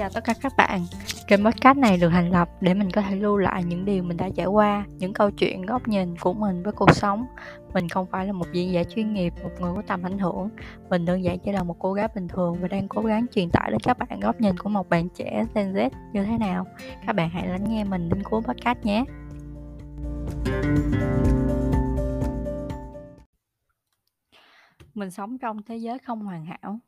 chào tất cả các bạn. Kênh podcast này được thành lập để mình có thể lưu lại những điều mình đã trải qua, những câu chuyện góc nhìn của mình với cuộc sống. Mình không phải là một diễn giả chuyên nghiệp, một người có tầm ảnh hưởng. Mình đơn giản chỉ là một cô gái bình thường và đang cố gắng truyền tải đến các bạn góc nhìn của một bạn trẻ Gen Z như thế nào. Các bạn hãy lắng nghe mình đến cuối podcast nhé. Mình sống trong thế giới không hoàn hảo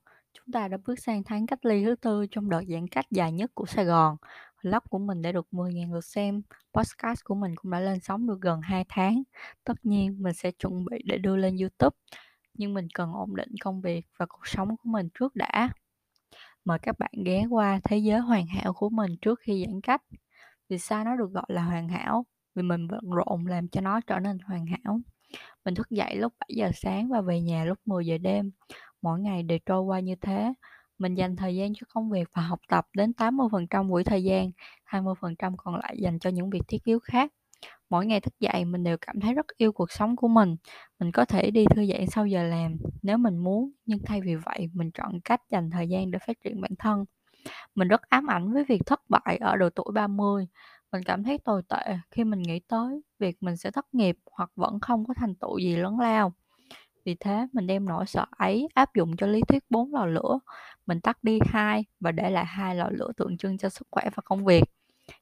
Chúng ta đã bước sang tháng cách ly thứ tư trong đợt giãn cách dài nhất của Sài Gòn. Vlog của mình đã được 10.000 lượt xem, podcast của mình cũng đã lên sóng được gần 2 tháng. Tất nhiên mình sẽ chuẩn bị để đưa lên YouTube, nhưng mình cần ổn định công việc và cuộc sống của mình trước đã. Mời các bạn ghé qua thế giới hoàn hảo của mình trước khi giãn cách. Vì sao nó được gọi là hoàn hảo? Vì mình bận rộn làm cho nó trở nên hoàn hảo. Mình thức dậy lúc 7 giờ sáng và về nhà lúc 10 giờ đêm. Mỗi ngày đều trôi qua như thế. Mình dành thời gian cho công việc và học tập đến 80% buổi thời gian, 20% còn lại dành cho những việc thiết yếu khác. Mỗi ngày thức dậy mình đều cảm thấy rất yêu cuộc sống của mình. Mình có thể đi thư giãn sau giờ làm nếu mình muốn, nhưng thay vì vậy mình chọn cách dành thời gian để phát triển bản thân. Mình rất ám ảnh với việc thất bại ở độ tuổi 30. Mình cảm thấy tồi tệ khi mình nghĩ tới việc mình sẽ thất nghiệp hoặc vẫn không có thành tựu gì lớn lao. Vì thế mình đem nỗi sợ ấy áp dụng cho lý thuyết bốn lò lửa. Mình tắt đi hai và để lại hai lò lửa tượng trưng cho sức khỏe và công việc.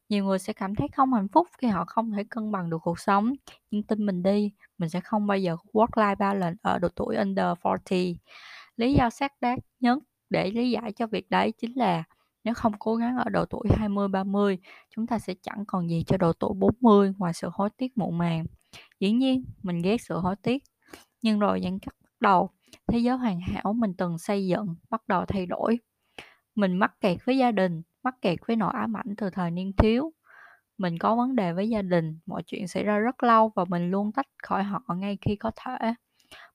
Nhiều người sẽ cảm thấy không hạnh phúc khi họ không thể cân bằng được cuộc sống, nhưng tin mình đi, mình sẽ không bao giờ work-life balance ở độ tuổi under 40. Lý do xác đáng nhất để lý giải cho việc đấy chính là nếu không cố gắng ở độ tuổi 20 30, chúng ta sẽ chẳng còn gì cho độ tuổi 40 ngoài sự hối tiếc muộn màng. Dĩ nhiên, mình ghét sự hối tiếc, nhưng rồi giãn cách bắt đầu, thế giới hoàn hảo mình từng xây dựng bắt đầu thay đổi. Mình mắc kẹt với gia đình, mắc kẹt với nỗi ám ảnh từ thời niên thiếu. Mình có vấn đề với gia đình, mọi chuyện xảy ra rất lâu và mình luôn tách khỏi họ ngay khi có thể.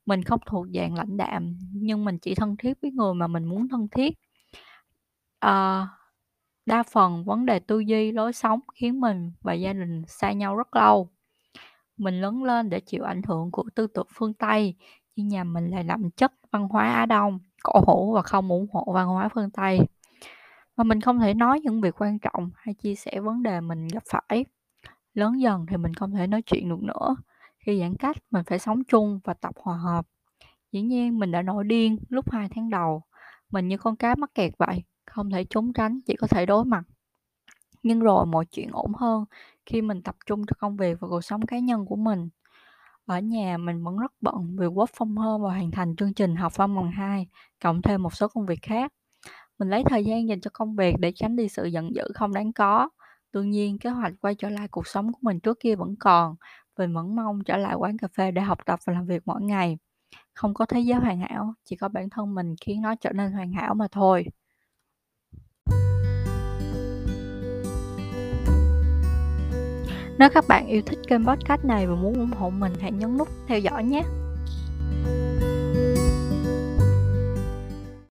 Mình không thuộc dạng lãnh đạm, nhưng mình chỉ thân thiết với người mà mình muốn thân thiết. À, đa phần vấn đề tư duy, lối sống khiến mình và gia đình xa nhau rất lâu. Mình lớn lên để chịu ảnh hưởng của tư tưởng phương Tây, nhưng nhà mình lại đậm chất văn hóa Á Đông, cổ hủ và không ủng hộ văn hóa phương Tây. Và mình không thể nói những việc quan trọng hay chia sẻ vấn đề mình gặp phải. Lớn dần thì mình không thể nói chuyện được nữa. Khi giãn cách, mình phải sống chung và tập hòa hợp. Dĩ nhiên mình đã nổi điên lúc 2 tháng đầu. Mình như con cá mắc kẹt vậy, không thể trốn tránh, chỉ có thể đối mặt. Nhưng rồi mọi chuyện ổn hơn khi mình tập trung cho công việc và cuộc sống cá nhân của mình. Ở nhà mình vẫn rất bận vì work from home và hoàn thành chương trình học văn bằng 2, cộng thêm một số công việc khác. Mình lấy thời gian dành cho công việc để tránh đi sự giận dữ không đáng có. Tuy nhiên, kế hoạch quay trở lại cuộc sống của mình trước kia vẫn còn. Mình vẫn mong trở lại quán cà phê để học tập và làm việc mỗi ngày. Không có thế giới hoàn hảo, chỉ có bản thân mình khiến nó trở nên hoàn hảo mà thôi. Nếu các bạn yêu thích kênh podcast này và muốn ủng hộ mình, hãy nhấn nút theo dõi nhé.